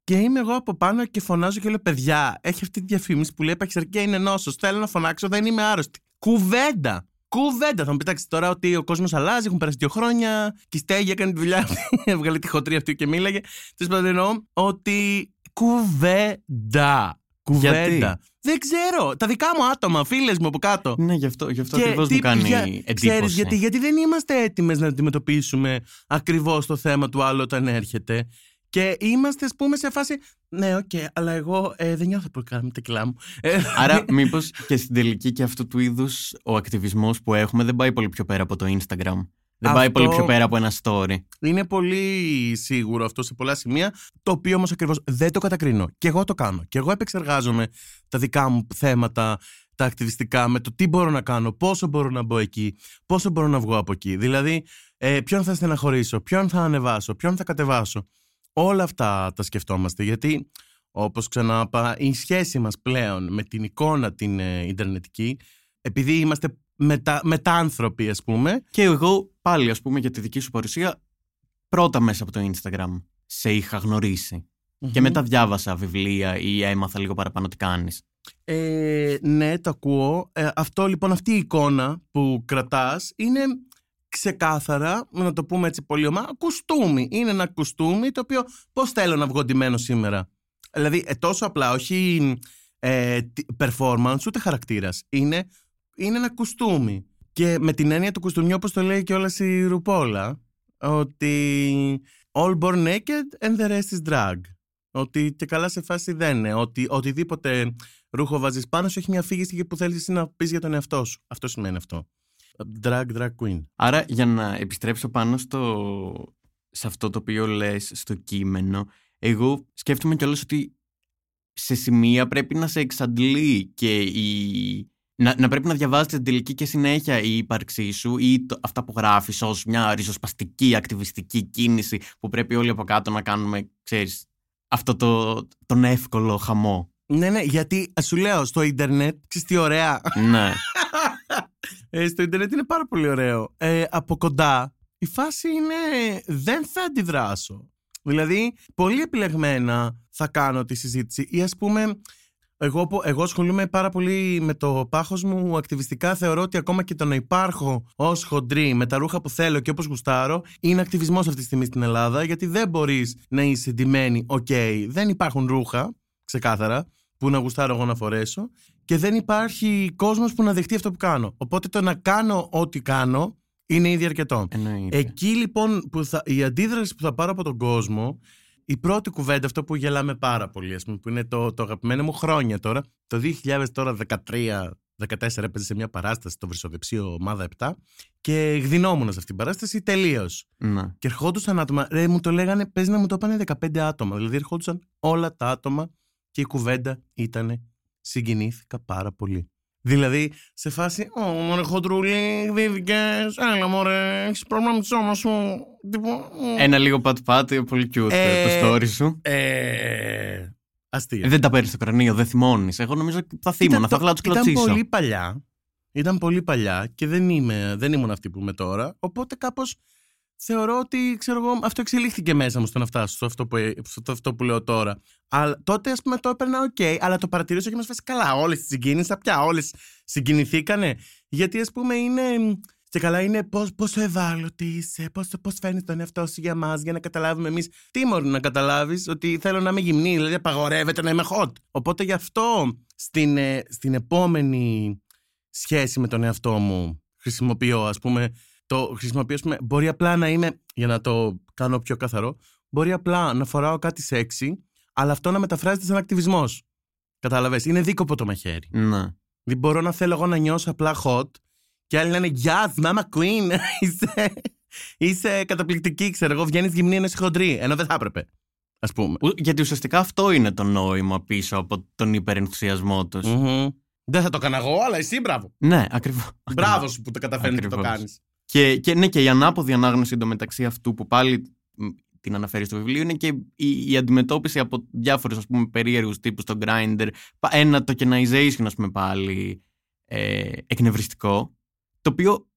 S2: και είμαι εγώ από πάνω και φωνάζω και λέω: Παιδιά, έχει αυτή τη διαφήμιση που λέει Παχυσαρκία είναι νόσος. Θέλω να φωνάξω, δεν είμαι άρρωστη. Κουβέντα! Κουβέντα! Θα μου πετάξει τώρα ότι ο κόσμος αλλάζει, έχουν περάσει δύο χρόνια. Και η Στέγη έκανε τη δουλειά αυτή. [laughs] Έβγαλε τη χωτρή αυτή και μίλαγε. Τέλος πάντων εννοώ ότι κουβέντα. Κουβέντα. Δεν ξέρω. Τα δικά μου άτομα, φίλες μου από κάτω.
S3: Ναι, γι' αυτό, γι αυτό
S2: Και
S3: ακριβώς
S2: τι-
S3: μου κάνει
S2: για-
S3: εντύπωση.
S2: Ξέρεις γιατί, γιατί δεν είμαστε έτοιμες να αντιμετωπίσουμε ακριβώς το θέμα του άλλου όταν έρχεται. Και είμαστε, ας πούμε, σε φάση. Ναι, οκ, αλλά εγώ ε, δεν νιώθω πολύ καλά με τα κιλά μου. Ε,
S3: Άρα, [laughs] μήπως και στην τελική και αυτού του είδους ο ακτιβισμός που έχουμε δεν πάει πολύ πιο πέρα από το Instagram. Δεν πάει
S2: Αυτό-
S3: πολύ πιο πέρα από ένα story.
S2: είναι πολύ σίγουρο αυτό σε πολλά σημεία, το οποίο όμως ακριβώς δεν το κατακρίνω. Και εγώ το κάνω. Και εγώ επεξεργάζομαι τα δικά μου θέματα, τα ακτιβιστικά, με το τι μπορώ να κάνω, πόσο μπορώ να μπω εκεί, πόσο μπορώ να βγω από εκεί. Δηλαδή, ε, ποιον θα στεναχωρήσω, ποιον θα ανεβάσω, ποιον θα κατεβάσω. Όλα αυτά τα σκεφτόμαστε. Γιατί, όπως ξανάπα, η σχέση μας πλέον με την εικόνα την ε, ιντερνετική, επειδή είμαστε μετα, μετάνθρωποι, ας πούμε,
S3: Και εγώ πάλι, ας πούμε, για τη δική σου παρουσία, πρώτα μέσα από το Instagram σε είχα γνωρίσει. Και μετά διάβασα βιβλία ή έμαθα λίγο παραπάνω τι κάνεις.
S2: Ε, ναι, το ακούω. Ε, αυτό λοιπόν, αυτή η εικόνα που κρατάς είναι ξεκάθαρα, να το πούμε έτσι πολύ ομά, κουστούμι. Είναι ένα κουστούμι το οποίο πώς θέλω να βγω ντυμένο σήμερα. Δηλαδή, ε, τόσο απλά, όχι ε, τι- performance, ούτε χαρακτήρας. Είναι, είναι ένα κουστούμι. Και με την έννοια του κουστούμιου, όπως το λέει και όλα η Ρουπόλα, ότι all born naked and the rest is drag. Ότι και καλά σε φάση δεν είναι. Ότι οτιδήποτε ρούχο βάζεις πάνω σου έχει μια αφήγηση που θέλεις εσύ να πεις για τον εαυτό σου. Αυτό σημαίνει αυτό. Drag, drag queen.
S3: Άρα για να επιστρέψω πάνω στο, σε αυτό το οποίο λες στο κείμενο, εγώ σκέφτομαι κιόλας ότι σε σημεία πρέπει να σε εξαντλεί και η... Να, να πρέπει να διαβάζεις την τελική και συνέχεια η ύπαρξή σου ή το, αυτά που γράφεις ως μια ριζοσπαστική ακτιβιστική κίνηση που πρέπει όλοι από κάτω να κάνουμε, ξέρεις, αυτό το, τον εύκολο χαμό.
S2: Ναι, ναι, γιατί σου λέω στο ίντερνετ, ξέρεις τι ωραία.
S3: ναι. [laughs]
S2: Ε, στο ίντερνετ είναι πάρα πολύ ωραίο. Ε, από κοντά η φάση είναι δεν θα αντιδράσω. Δηλαδή, πολύ επιλεγμένα θα κάνω τη συζήτηση ή ας πούμε εγώ, που- εγώ ασχολούμαι πάρα πολύ με το πάχος μου. Ακτιβιστικά θεωρώ ότι ακόμα και το να υπάρχω ως χοντρή με τα ρούχα που θέλω και όπως γουστάρω είναι ακτιβισμός αυτή τη στιγμή στην Ελλάδα γιατί δεν μπορείς να είσαι ντυμένη οκ, δεν υπάρχουν ρούχα ξεκάθαρα που να γουστάρω εγώ να φορέσω και δεν υπάρχει κόσμος που να δεχτεί αυτό που κάνω. Οπότε το να κάνω ό,τι κάνω είναι ήδη αρκετό.
S3: Εννοείται.
S2: Εκεί λοιπόν που θα, η αντίδραση που θα πάρω από τον κόσμο, η πρώτη κουβέντα, αυτό που γελάμε πάρα πολύ, ας πούμε, που είναι το, το αγαπημένο μου χρόνια τώρα, το 2013 14 έπαιζε σε μια παράσταση στο Βρυσοδεψίο ομάδα 7 και γδινόμουν σε αυτήν την παράσταση τελείως.
S3: Ναι.
S2: Και ερχόντουσαν άτομα, ρε, μου το λέγανε, παίζει να μου το έπανε 15 άτομα. Δηλαδή ερχόντουσαν όλα τα άτομα και η κουβέντα ήταν συγκινήθηκα πάρα πολύ. Δηλαδή, σε φάση, Ω, μωρέ χοντρούλη, δίδικες, έλα μωρέ, έχεις πρόβλημα με το σώμα σου. Τύπου, «Ω».
S3: Ένα λίγο πατ-πατ, πολύ cute
S2: Ε,
S3: το story σου.
S2: Ε, αστεία.
S3: Δεν τα παίρνεις στο κρανίο, δεν θυμώνεις. Εγώ νομίζω ότι θα θύμωνα,
S2: Ήταν
S3: θα
S2: το-
S3: ήθελα να του
S2: Ήταν
S3: κλωτσίσω.
S2: πολύ παλιά. Ήταν πολύ παλιά και δεν, είμαι, δεν ήμουν αυτή που είμαι τώρα. Οπότε κάπως θεωρώ ότι ξέρω εγώ, αυτό εξελίχθηκε μέσα μου στο να φτάσω στο αυτό που, στο αυτό που λέω τώρα. Αλλά τότε, ας πούμε, το έπαιρνα οκ, αλλά το παρατηρούσα και με σφαίρε καλά. Όλες τις συγκίνησα πια, όλες συγκινηθήκανε. Γιατί, ας πούμε, είναι. Και καλά είναι πώς, πόσο ευάλωτη είσαι, πώς, πώς φαίνεται τον εαυτό σου για μας, για να καταλάβουμε εμείς. Τι μπορεί να καταλάβεις, ότι θέλω να είμαι γυμνή, δηλαδή απαγορεύεται να είμαι hot. Οπότε γι' αυτό στην, ε, στην επόμενη σχέση με τον εαυτό μου χρησιμοποιώ, ας πούμε, το χρησιμοποιώ, ας πούμε, μπορεί απλά να είμαι, για να το κάνω πιο καθαρό, μπορεί απλά να φοράω κάτι σεξι, αλλά αυτό να μεταφράζεται σαν ακτιβισμός. Κατάλαβες, είναι δίκοπο το μαχαίρι.
S3: Ναι.
S2: Δηλαδή μπορώ να θέλω εγώ να νιώσω απλά hot και άλλοι να είναι Yes, Mama Queen, [laughs] είσαι, είσαι καταπληκτική, ξέρω εγώ, βγαίνεις γυμνή ενώ είσαι χοντρή, ενώ δεν θα έπρεπε, ας πούμε.
S3: Ου- Γιατί ουσιαστικά αυτό είναι το νόημα πίσω από τον υπερενθουσιασμό τους.
S2: Μμμ. Δεν θα το έκανα εγώ, αλλά εσύ μπράβο.
S3: Ναι, ακριβώς.
S2: Μπράβο σου που το καταφέρνεις και το
S3: Ακριβώς.
S2: Κάνεις.
S3: Και, και, ναι, και η ανάποδη ανάγνωση εντωμεταξύ αυτού που πάλι μ, την αναφέρει στο βιβλίο είναι και η, η αντιμετώπιση από διάφορους ας πούμε περίεργους τύπους στο Grindr. Πα- Ένα tokenization ας πούμε πάλι ε, εκνευριστικό. Το οποίο,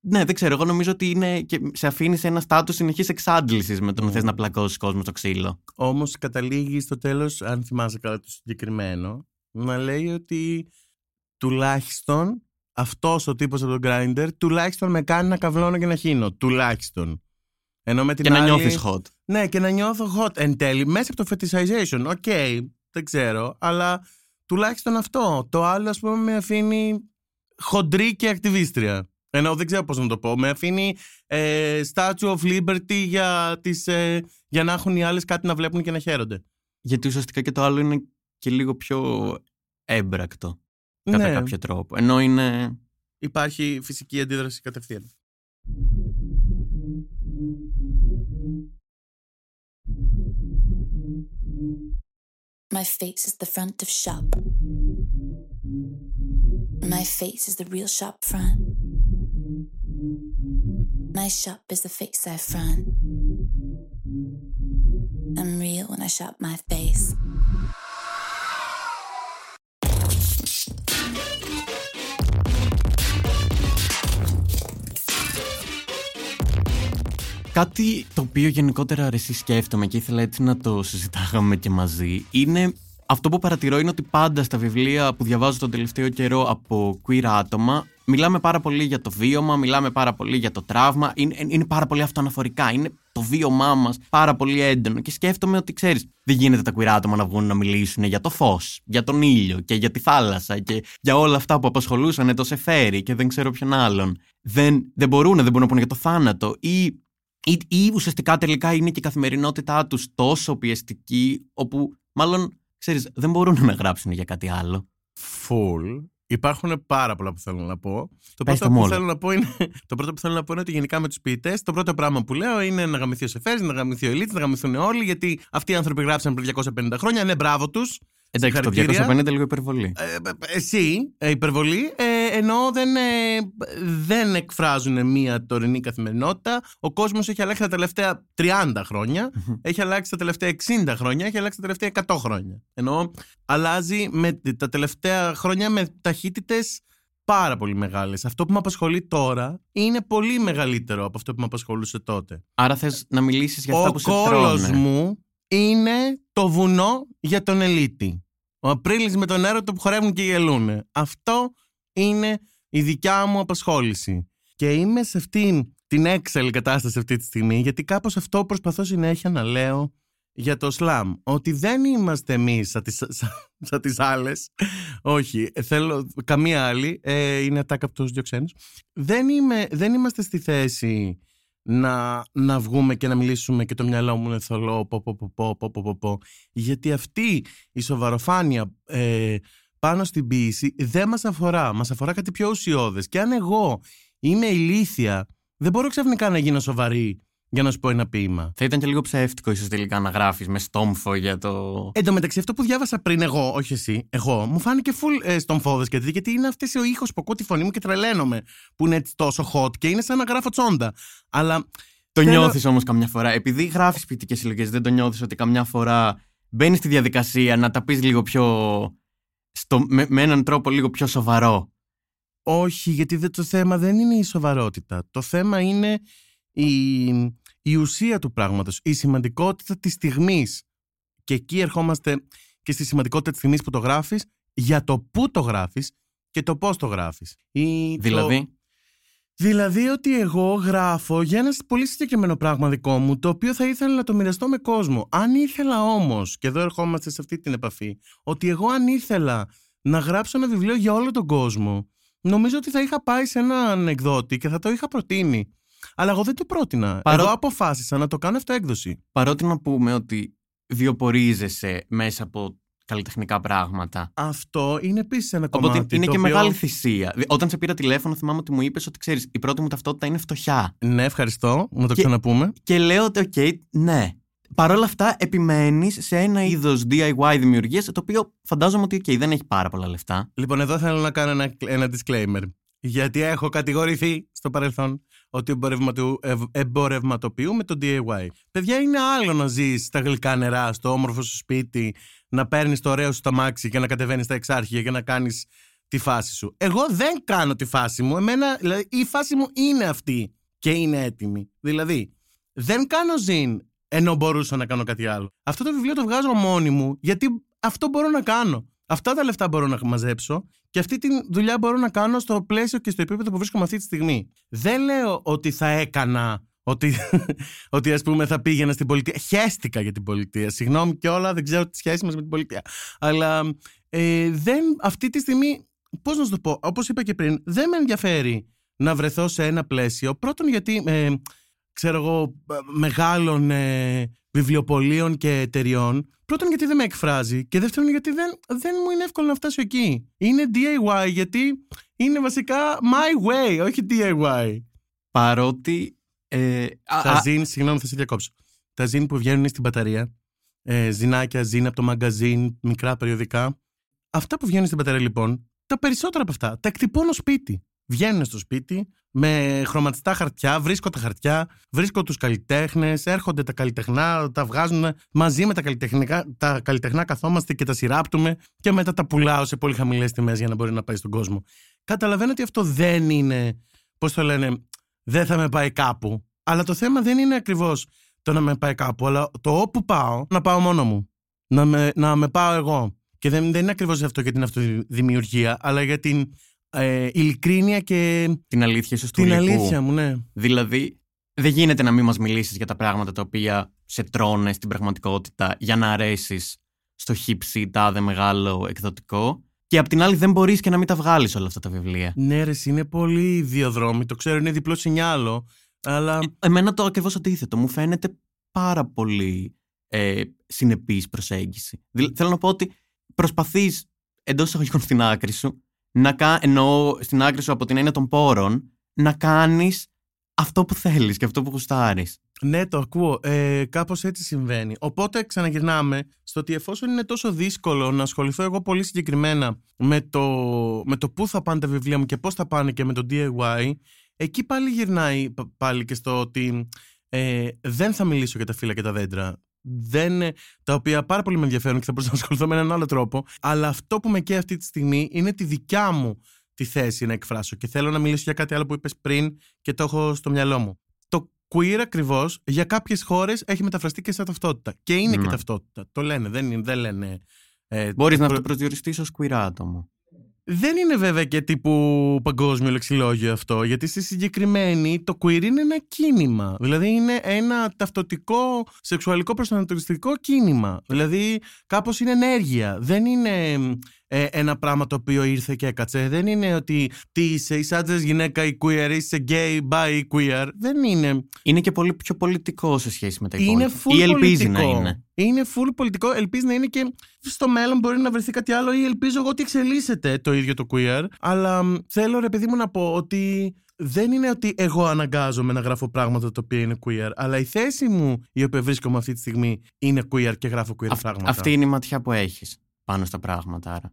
S3: ναι δεν ξέρω, εγώ νομίζω ότι είναι και σε αφήνει σε ένα στάτους συνεχής εξάντλησης με το να
S2: Μμμ.
S3: θες να πλακώσεις κόσμο στο ξύλο.
S2: Όμως καταλήγει στο τέλος, αν θυμάσαι καλά το συγκεκριμένο, να λέει ότι τουλάχιστον αυτός ο τύπος από τον Grindr τουλάχιστον με κάνει να καυλώνω και να χύνω. Τουλάχιστον. Ενώ με την
S3: και να
S2: άλλη...
S3: νιώθεις hot.
S2: Ναι, και να νιώθω hot εν τέλει, μέσα από το fetishization. Ok, δεν ξέρω, αλλά τουλάχιστον αυτό. Το άλλο, ας πούμε, με αφήνει χοντρή και ακτιβίστρια. Ενώ δεν ξέρω πώς να το πω. Με αφήνει ε, Statue of Liberty για, τις, ε, για να έχουν οι άλλες κάτι να βλέπουν και να χαίρονται.
S3: Γιατί ουσιαστικά και το άλλο είναι και λίγο πιο έμπρακτο κατά
S2: ναι,
S3: κάποιο τρόπο. Ενώ είναι
S2: υπάρχει φυσική αντίδραση κατευθείαν.
S5: My face is the front of shop. My face is the real shop front. My shop is the face I front. I'm real when I shop my face.
S3: Κάτι το οποίο γενικότερα αρέσει σκέφτομαι και ήθελα έτσι να το συζητάγαμε και μαζί είναι αυτό που παρατηρώ είναι ότι πάντα στα βιβλία που διαβάζω τον τελευταίο καιρό από queer άτομα Μιλάμε πάρα πολύ για το βίωμα, μιλάμε πάρα πολύ για το τραύμα. Είναι, είναι πάρα πολύ αυτοαναφορικά. Είναι το βίωμά μας πάρα πολύ έντονο. Και σκέφτομαι ότι ξέρεις, δεν γίνεται τα queer άτομα να βγουν να μιλήσουν για το φως, για τον ήλιο και για τη θάλασσα και για όλα αυτά που απασχολούσαν το Σεφέρι και δεν ξέρω ποιον άλλον. Δεν, δεν μπορούν, δεν μπορούν να πούνε για το θάνατο ή ή, ή ουσιαστικά τελικά είναι και η καθημερινότητά τους τόσο πιεστική όπου μάλλον, ξέρεις, δεν μπορούν να γράψουν για κάτι άλλο.
S2: Full. Υπάρχουν πάρα πολλά που θέλω να πω. Το
S3: Πες
S2: πρώτο,
S3: τα μου
S2: που
S3: όλα.
S2: θέλω να πω είναι, [laughs] το πρώτο που θέλω να πω είναι ότι γενικά με τους ποιητές, το πρώτο πράγμα που λέω είναι να γαμηθεί ο Σεφέρης, να γαμηθεί ο Ελίτ, να γαμηθούν όλοι, γιατί αυτοί οι άνθρωποι γράψαν πριν 250 χρόνια. Ναι, μπράβο τους.
S3: Εντάξει, το 250 λίγο υπερβολή.
S2: Ε, εσύ, ε, υπερβολή, ε, ενώ δεν, ε, δεν εκφράζουν μία τωρινή καθημερινότητα. Ο κόσμος έχει αλλάξει τα τελευταία 30 χρόνια, έχει αλλάξει τα τελευταία 60 χρόνια, έχει αλλάξει τα τελευταία 100 χρόνια. Ενώ αλλάζει με, τα τελευταία χρόνια με ταχύτητες πάρα πολύ μεγάλες. Αυτό που με απασχολεί τώρα είναι πολύ μεγαλύτερο από αυτό που με απασχολούσε τότε.
S3: Άρα θες να μιλήσεις για αυτά
S2: Ο
S3: που σε
S2: κόλος
S3: τρώνε.
S2: μου είναι το βουνό για τον ελίτη. Ο Απρίλης με τον έρωτα που χορεύουν και γελούν. Αυτό είναι η δικιά μου απασχόληση. Και είμαι σε αυτήν την έξαλλη κατάσταση αυτή τη στιγμή, γιατί κάπως αυτό προσπαθώ συνέχεια να λέω για το σλάμ. Ότι δεν είμαστε εμείς σαν τις, άλλε. τις άλλες. Όχι, θέλω καμία άλλη. Ε, είναι τα από τους δύο ξένους. Δεν, είμαι, δεν είμαστε στη θέση να, να βγούμε και να μιλήσουμε και το μυαλό μου είναι θολό, πω. Γιατί αυτή η σοβαροφάνεια ε, πάνω στην ποίηση δεν μας αφορά, μας αφορά κάτι πιο ουσιώδες και αν εγώ είμαι ηλίθια δεν μπορώ ξαφνικά να γίνω σοβαρή για να σου πω ένα ποίημα.
S3: Θα ήταν και λίγο ψεύτικο ίσως τελικά να γράφεις με στόμφο για το...
S2: Εν τω μεταξύ, αυτό που διάβασα πριν εγώ, όχι εσύ, εγώ, μου φάνηκε full ε, στον φόδε και τέτοια, γιατί είναι αυτό ο ήχο που ακούω τη φωνή μου και τρελαίνομαι που είναι έτσι τόσο hot και είναι σαν να γράφω τσόντα. Αλλά
S3: Το
S2: Θέλω-
S3: νιώθεις όμως καμιά φορά. Επειδή γράφεις ποιητικές συλλογές, δεν το νιώθεις ότι καμιά φορά μπαίνεις στη διαδικασία να τα πεις λίγο πιο... Στο, με, με έναν τρόπο λίγο πιο σοβαρό.
S2: όχι, γιατί δεν, το θέμα δεν είναι η σοβαρότητα. Το θέμα είναι η, η ουσία του πράγματος, η σημαντικότητα της στιγμής. Και εκεί ερχόμαστε και στη σημαντικότητα της στιγμής που το γράφεις, για το πού το γράφεις και το πώς το γράφεις. Ή το-
S3: Δηλαδή,
S2: Δηλαδή ότι εγώ γράφω για ένα πολύ συγκεκριμένο πράγμα δικό μου, το οποίο θα ήθελα να το μοιραστώ με κόσμο. Αν ήθελα όμως, και εδώ ερχόμαστε σε αυτή την επαφή, ότι εγώ αν ήθελα να γράψω ένα βιβλίο για όλο τον κόσμο, νομίζω ότι θα είχα πάει σε έναν εκδότη και θα το είχα προτείνει. Αλλά εγώ δεν το πρότεινα.
S3: Παρό-
S2: Εγώ αποφάσισα να το κάνω αυτό έκδοση.
S3: παρότι να πούμε ότι βιοπορίζεσαι μέσα από καλλιτεχνικά πράγματα.
S2: Αυτό είναι επίσης ένα
S3: Οπότε
S2: κομμάτι.
S3: είναι
S2: το
S3: και
S2: οποίο-
S3: μεγάλη θυσία. Δη- Όταν σε πήρα τηλέφωνο, θυμάμαι ότι μου είπες ότι ξέρεις, η πρώτη μου ταυτότητα είναι φτωχιά.
S2: Ναι, ευχαριστώ. Να το
S3: Και-
S2: ξαναπούμε.
S3: Και λέω ότι, οκ, ναι. Παρ' όλα αυτά, επιμένεις σε ένα είδος DIY δημιουργίας, το οποίο φαντάζομαι ότι, οκ, δεν έχει πάρα πολλά λεφτά.
S2: Λοιπόν, εδώ θέλω να κάνω ένα, ένα disclaimer. Γιατί έχω κατηγορηθεί στο παρελθόν ότι εμπορευματου- ευ- εμπορευματοποιούμε το DIY. Παιδιά, είναι άλλο να ζεις στα γλυκά νερά, στο όμορφο σου σπίτι, να παίρνεις το ωραίο σου το αμάξι και να κατεβαίνεις στα εξάρχεια και να κάνεις τη φάση σου. Εγώ δεν κάνω τη φάση μου. Εμένα, δηλαδή, η φάση μου είναι αυτή και είναι έτοιμη. Δηλαδή, δεν κάνω ζήν ενώ μπορούσα να κάνω κάτι άλλο. Αυτό το βιβλίο το βγάζω μόνη μου γιατί αυτό μπορώ να κάνω. Αυτά τα λεφτά μπορώ να μαζέψω και αυτή τη δουλειά μπορώ να κάνω στο πλαίσιο και στο επίπεδο που βρίσκομαι αυτή τη στιγμή. Δεν λέω ότι θα έκανα, ότι, [laughs] ότι ας πούμε θα πήγαινα στην πολιτεία. Χαίστηκα για την πολιτεία. Συγγνώμη και όλα, δεν ξέρω τη σχέση μας με την πολιτεία. Αλλά ε, δεν, αυτή τη στιγμή, πώς να σου το πω, όπως είπα και πριν, δεν με ενδιαφέρει να βρεθώ σε ένα πλαίσιο. Πρώτον γιατί, ε, ξέρω εγώ, ε, μεγάλων ε, βιβλιοπολίων και εταιριών. Πρώτον γιατί δεν με εκφράζει και δεύτερον γιατί δεν, δεν μου είναι εύκολο να φτάσω εκεί. Είναι DIY γιατί είναι βασικά my way, όχι DIY.
S3: Παρότι. Ε, α,
S2: Τα
S3: α,
S2: ζήν, συγγνώμη θα σε διακόψω. Τα ζήν που βγαίνουν στην μπαταρία, ε, ζινάκια, ζήν από το μαγκαζίν, μικρά περιοδικά. Αυτά που βγαίνουν στην μπαταρία λοιπόν, τα περισσότερα από αυτά τα εκτυπώνω σπίτι. Βγαίνουν στο σπίτι με χρωματιστά χαρτιά, βρίσκω τα χαρτιά, βρίσκω τους καλλιτέχνες, έρχονται τα καλλιτεχνά, τα βγάζουν μαζί με τα καλλιτεχνικά, τα καλλιτεχνά καθόμαστε και τα σειράπτουμε και μετά τα πουλάω σε πολύ χαμηλές τιμές για να μπορεί να πάει στον κόσμο. Καταλαβαίνω ότι αυτό δεν είναι, πώς το λένε, δεν θα με πάει κάπου. Αλλά το θέμα δεν είναι ακριβώς το να με πάει κάπου, αλλά το όπου πάω, να πάω μόνο μου. Να με, να με πάω εγώ. Και δεν, δεν είναι ακριβώς αυτό για την αυτοδημιουργία, αλλά για την ε, ειλικρίνεια και
S3: Την αλήθεια ίσως του
S2: την
S3: υλικού.
S2: αλήθεια μου, ναι.
S3: Δηλαδή, δεν γίνεται να μην μας μιλήσεις για τα πράγματα τα οποία σε τρώνε στην πραγματικότητα για να αρέσεις στο χύψη τάδε μεγάλο εκδοτικό. Και απ' την άλλη δεν μπορείς και να μην τα βγάλεις όλα αυτά τα βιβλία.
S2: Ναι, ρε, εσύ, είναι πολύ διοδρόμοι. Το ξέρω, είναι διπλό σινιάλο. Αλλά.
S3: Εμένα το ακριβώς αντίθετο. Μου φαίνεται πάρα πολύ ε, συνεπής προσέγγιση. Δηλαδή, θέλω να πω ότι προσπαθείς εντός εισαγωγικών στην άκρη σου, να κα... εννοώ στην άκρη σου από την έννοια των πόρων, να κάνεις αυτό που θέλεις και αυτό που γουστάρεις.
S2: Ναι, το ακούω. Ε, Κάπως έτσι συμβαίνει. Οπότε ξαναγυρνάμε στο ότι εφόσον είναι τόσο δύσκολο να ασχοληθώ εγώ πολύ συγκεκριμένα με το, με το πού θα πάνε τα βιβλία μου και πώς θα πάνε και με το DIY, εκεί πάλι γυρνάει π- πάλι και στο ότι ε, δεν θα μιλήσω για τα φύλλα και τα δέντρα. Δεν, ε, τα οποία πάρα πολύ με ενδιαφέρουν και θα μπορούσα να ασχοληθώ με έναν άλλο τρόπο. Αλλά αυτό που με καίει αυτή τη στιγμή είναι τη δικιά μου τη θέση να εκφράσω. Και θέλω να μιλήσω για κάτι άλλο που είπες πριν και το έχω στο μυαλό μου. Το queer ακριβώς για κάποιες χώρες έχει μεταφραστεί και σαν ταυτότητα. Και είναι και
S3: Ναι.
S2: ταυτότητα. Το λένε, δεν, είναι- δεν λένε. Ε,
S3: Μπορείς να
S2: προ-
S3: το προσδιοριστείς ως queer άτομο.
S2: Δεν είναι βέβαια και τύπου παγκόσμιο λεξιλόγιο αυτό, γιατί στη συγκεκριμένη το queer είναι ένα κίνημα. Δηλαδή είναι ένα ταυτοτικό σεξουαλικό προσανατολιστικό κίνημα. Δηλαδή κάπως είναι ενέργεια. Δεν είναι ε, ένα πράγμα το οποίο ήρθε και έκατσε. Δεν είναι ότι τι είσαι, είσαι άντρας, γυναίκα ή queer, είσαι gay, bi ή queer. Δεν είναι.
S3: Είναι και πολύ πιο πολιτικό σε σχέση με τα
S2: Είναι
S3: υπόλοιπα.
S2: full
S3: Ή ελπίζει
S2: πολιτικό.
S3: να είναι.
S2: Είναι full πολιτικό. Ελπίζει να είναι και στο μέλλον μπορεί να βρεθεί κάτι άλλο ή ελπίζω εγώ ότι εξελίσσεται το ίδιο το queer. Αλλά μ, θέλω ρε παιδί μου να πω ότι δεν είναι ότι εγώ αναγκάζομαι να γράφω πράγματα τα οποία είναι queer, αλλά η θέση μου η οποία βρίσκομαι αυτή τη στιγμή είναι queer και γράφω queer
S3: Αυ-
S2: πράγματα.
S3: αυτή είναι η ματιά που έχεις πάνω στα πράγματα. Άρα.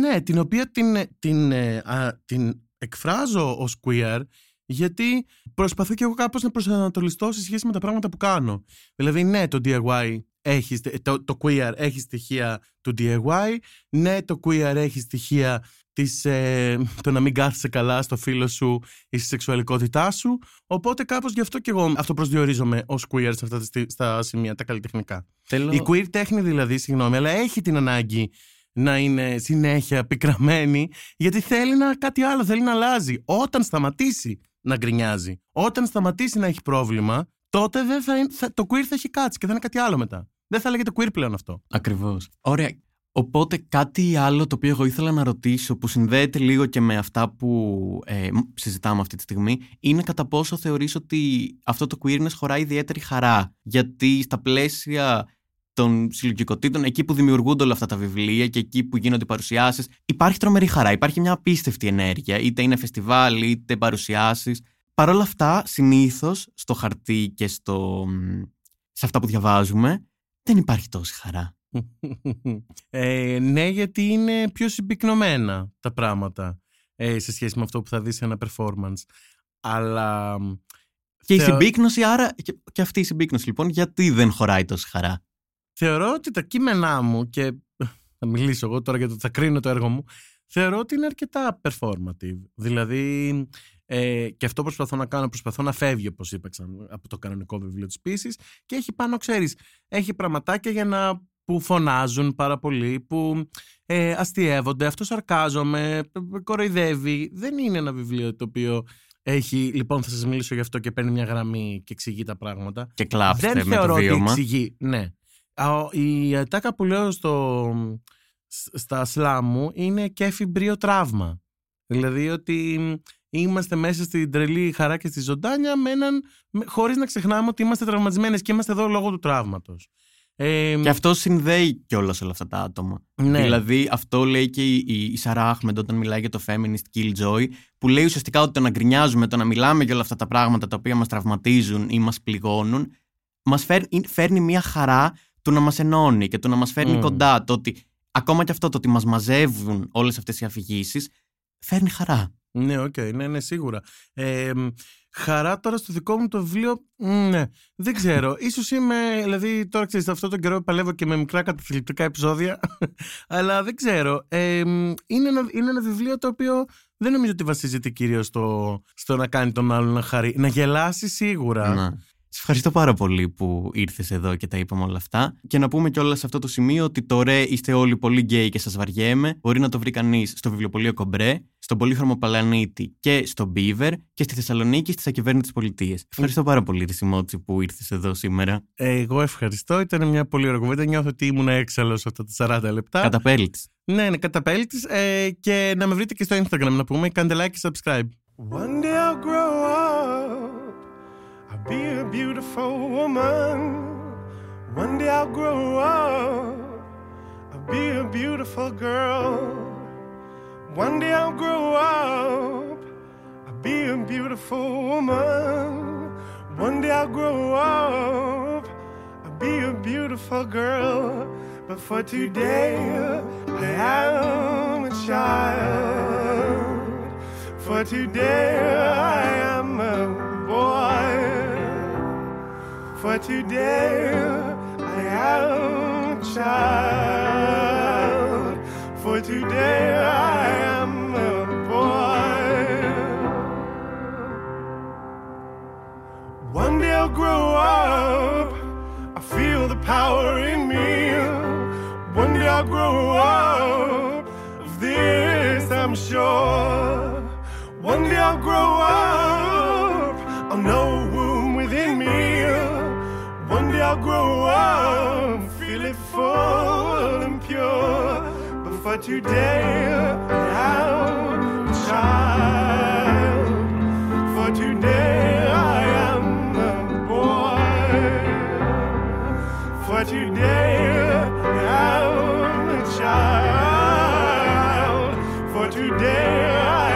S2: Ναι, την οποία την, την, ε, α, την εκφράζω ως queer γιατί προσπαθώ και εγώ κάπως να προσανατολιστώ σε σχέση με τα πράγματα που κάνω. Δηλαδή ναι, το DIY έχει, στε- το, το queer έχει στοιχεία του DIY, ναι, το queer έχει στοιχεία της, ε, το να μην κάθεσαι καλά στο φίλο σου ή στη σεξουαλικότητά σου, οπότε κάπως γι' αυτό και εγώ αυτό προσδιορίζομαι ως queer σε αυτά τα, στι- στα σημεία, τα καλλιτεχνικά.
S3: Θέλω...
S2: Η queer τέχνη δηλαδή, συγγνώμη, αλλά έχει την ανάγκη να είναι συνέχεια πικραμένη, γιατί θέλει να κάτι άλλο, θέλει να αλλάζει. Όταν σταματήσει να γκρινιάζει, όταν σταματήσει να έχει πρόβλημα, τότε δεν θα, είναι- θα- το queer θα έχει κάτσει και θα είναι κάτι άλλο μετά. Δεν θα λέγεται queer πλέον αυτό.
S3: Ακριβώς. Ωραία. Οπότε κάτι άλλο το οποίο εγώ ήθελα να ρωτήσω που συνδέεται λίγο και με αυτά που ε, μ- συζητάμε αυτή τη στιγμή είναι κατά πόσο θεωρείς ότι αυτό το queerness χωράει ιδιαίτερη χαρά; Γιατί στα πλαίσια των συλλογικοτήτων, εκεί που δημιουργούνται όλα αυτά τα βιβλία και εκεί που γίνονται οι παρουσιάσεις, υπάρχει τρομερή χαρά, υπάρχει μια απίστευτη ενέργεια, είτε είναι φεστιβάλ, είτε παρουσιάσεις. Παρ' όλα αυτά, συνήθως στο χαρτί και στο, μ, σε αυτά που διαβάζουμε, δεν υπάρχει τόση χαρά.
S2: Ε, ναι, γιατί είναι πιο συμπυκνωμένα τα πράγματα ε, σε σχέση με αυτό που θα δεις σε ένα performance. Αλλά
S3: Και η
S2: Θεω-
S3: συμπίκνωση, άρα. Και, και αυτή η συμπίκνωση, λοιπόν, γιατί δεν χωράει τόση χαρά;
S2: θεωρώ ότι τα κείμενά μου και θα μιλήσω εγώ τώρα για το ότι θα κρίνω το έργο μου θεωρώ ότι είναι αρκετά performative δηλαδή ε, και αυτό προσπαθώ να κάνω προσπαθώ να φεύγει όπως είπα ξανά, από το κανονικό βιβλίο της πίσης και έχει πάνω ξέρεις έχει πραγματάκια για να που φωνάζουν πάρα πολύ, που ε, αστειεύονται, αυτός σαρκάζομαι, ε, κοροϊδεύει. Δεν είναι ένα βιβλίο το οποίο έχει, λοιπόν θα σας μιλήσω γι' αυτό και παίρνει μια γραμμή και εξηγεί τα πράγματα.
S3: Και κλάψτε
S2: Δεν
S3: με
S2: θεωρώ
S3: το
S2: ότι
S3: βίωμα.
S2: εξηγεί. Ναι. Α, Η ατάκα που λέω στο, σ- στα σλά μου είναι κέφι μπρίο τραύμα. Δηλαδή ότι είμαστε μέσα στην τρελή χαρά και στη ζωντάνια με έναν, με, χωρίς να ξεχνάμε ότι είμαστε τραυματισμένες και είμαστε εδώ λόγω του τραύματος. Ε,
S3: Και αυτό συνδέει κιόλας όλα αυτά τα άτομα.
S2: ναι.
S3: Δηλαδή, αυτό λέει και η, η, η Σαρά Αχμεντ όταν μιλάει για το feminist killjoy, που λέει ουσιαστικά ότι το να γκρινιάζουμε, το να μιλάμε για όλα αυτά τα πράγματα τα οποία μας τραυματίζουν ή μας πληγώνουν, μας φέρνει, φέρνει μια χαρά του να μας ενώνει και του να μας φέρνει
S2: Μμμ.
S3: κοντά. Το ότι, ακόμα και αυτό το ότι μας μαζεύουν όλες αυτές οι αφηγήσεις, φέρνει χαρά.
S2: Ναι, οκ, ναι, ναι, σίγουρα. Ε, μ, χαρά τώρα στο δικό μου το βιβλίο, μ, ναι, δεν ξέρω. Ίσως είμαι, δηλαδή τώρα ξέρεις, αυτό τον καιρό παλεύω και με μικρά καταθλιπτικά επεισόδια, [laughs] αλλά δεν ξέρω. Ε, μ, είναι, ένα, είναι ένα βιβλίο το οποίο δεν νομίζω ότι βασίζεται κυρίως στο, στο να κάνει τον άλλον να χαρεί. Να γελάσει σίγουρα.
S3: Ναι. Σε ευχαριστώ πάρα πολύ που ήρθες εδώ και τα είπαμε όλα αυτά. Και να πούμε κιόλας σε αυτό το σημείο ότι το ρε είστε όλοι πολύ γκέι και σας βαριέμαι. Μπορεί να το βρει κανείς στο βιβλιοπωλείο Κομπραί, στον Πολύχρωμο Πλανήτη και στο Beaver και στη Θεσσαλονίκη στις Ακυβέρνητες Πολιτείες. Ευχαριστώ πάρα πολύ, Ρησιμότση, που ήρθες εδώ σήμερα.
S2: Εγώ ευχαριστώ. Ήταν μια πολύ ωραία κουβέντα. Νιώθω ότι ήμουν έξαλλος αυτά τα 40 λεπτά.
S3: Καταπέλτης.
S2: Ναι, ναι, καταπέλτης. Ε, και να με βρείτε και στο Instagram να πούμε. Κάντε like και subscribe.
S6: One day I'll grow up. I'll be a beautiful woman. One day I'll grow up. I'll be a beautiful girl. One day I'll grow up. I'll be a beautiful woman. One day I'll grow up. I'll be a beautiful girl. But for today, I am a child. For today I For today I am a child. For today I am a boy. One day I'll grow up. I feel the power in me. One day I'll grow up. Of this I'm sure. One day I'll grow up. I'll know I'll grow up. Feel it full and pure. But for today, I'm a child. For today, I am a boy. For today, I'm a child. For today, I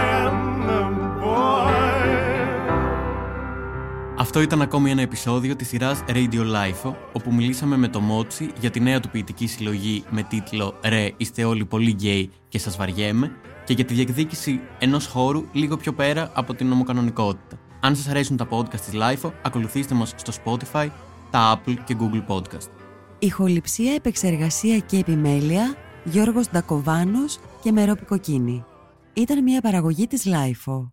S3: Αυτό ήταν ακόμη ένα επεισόδιο της σειράς Radio Life, όπου μιλήσαμε με το Μότσι για τη νέα του ποιητική συλλογή με τίτλο «Ρε, είστε όλοι πολύ γκέι και σας βαριέμαι» και για τη διεκδίκηση ενός χώρου λίγο πιο πέρα από την ομοκανονικότητα. Αν σας αρέσουν τα podcast της LiFO, ακολουθήστε μας στο Spotify, τα Apple και Google Podcast.
S7: Ηχοληψία, επεξεργασία και επιμέλεια Γιώργος Ντακοβάνος και Μερόπη Κοκκίνη. Ήταν μια παραγωγή της LiFO.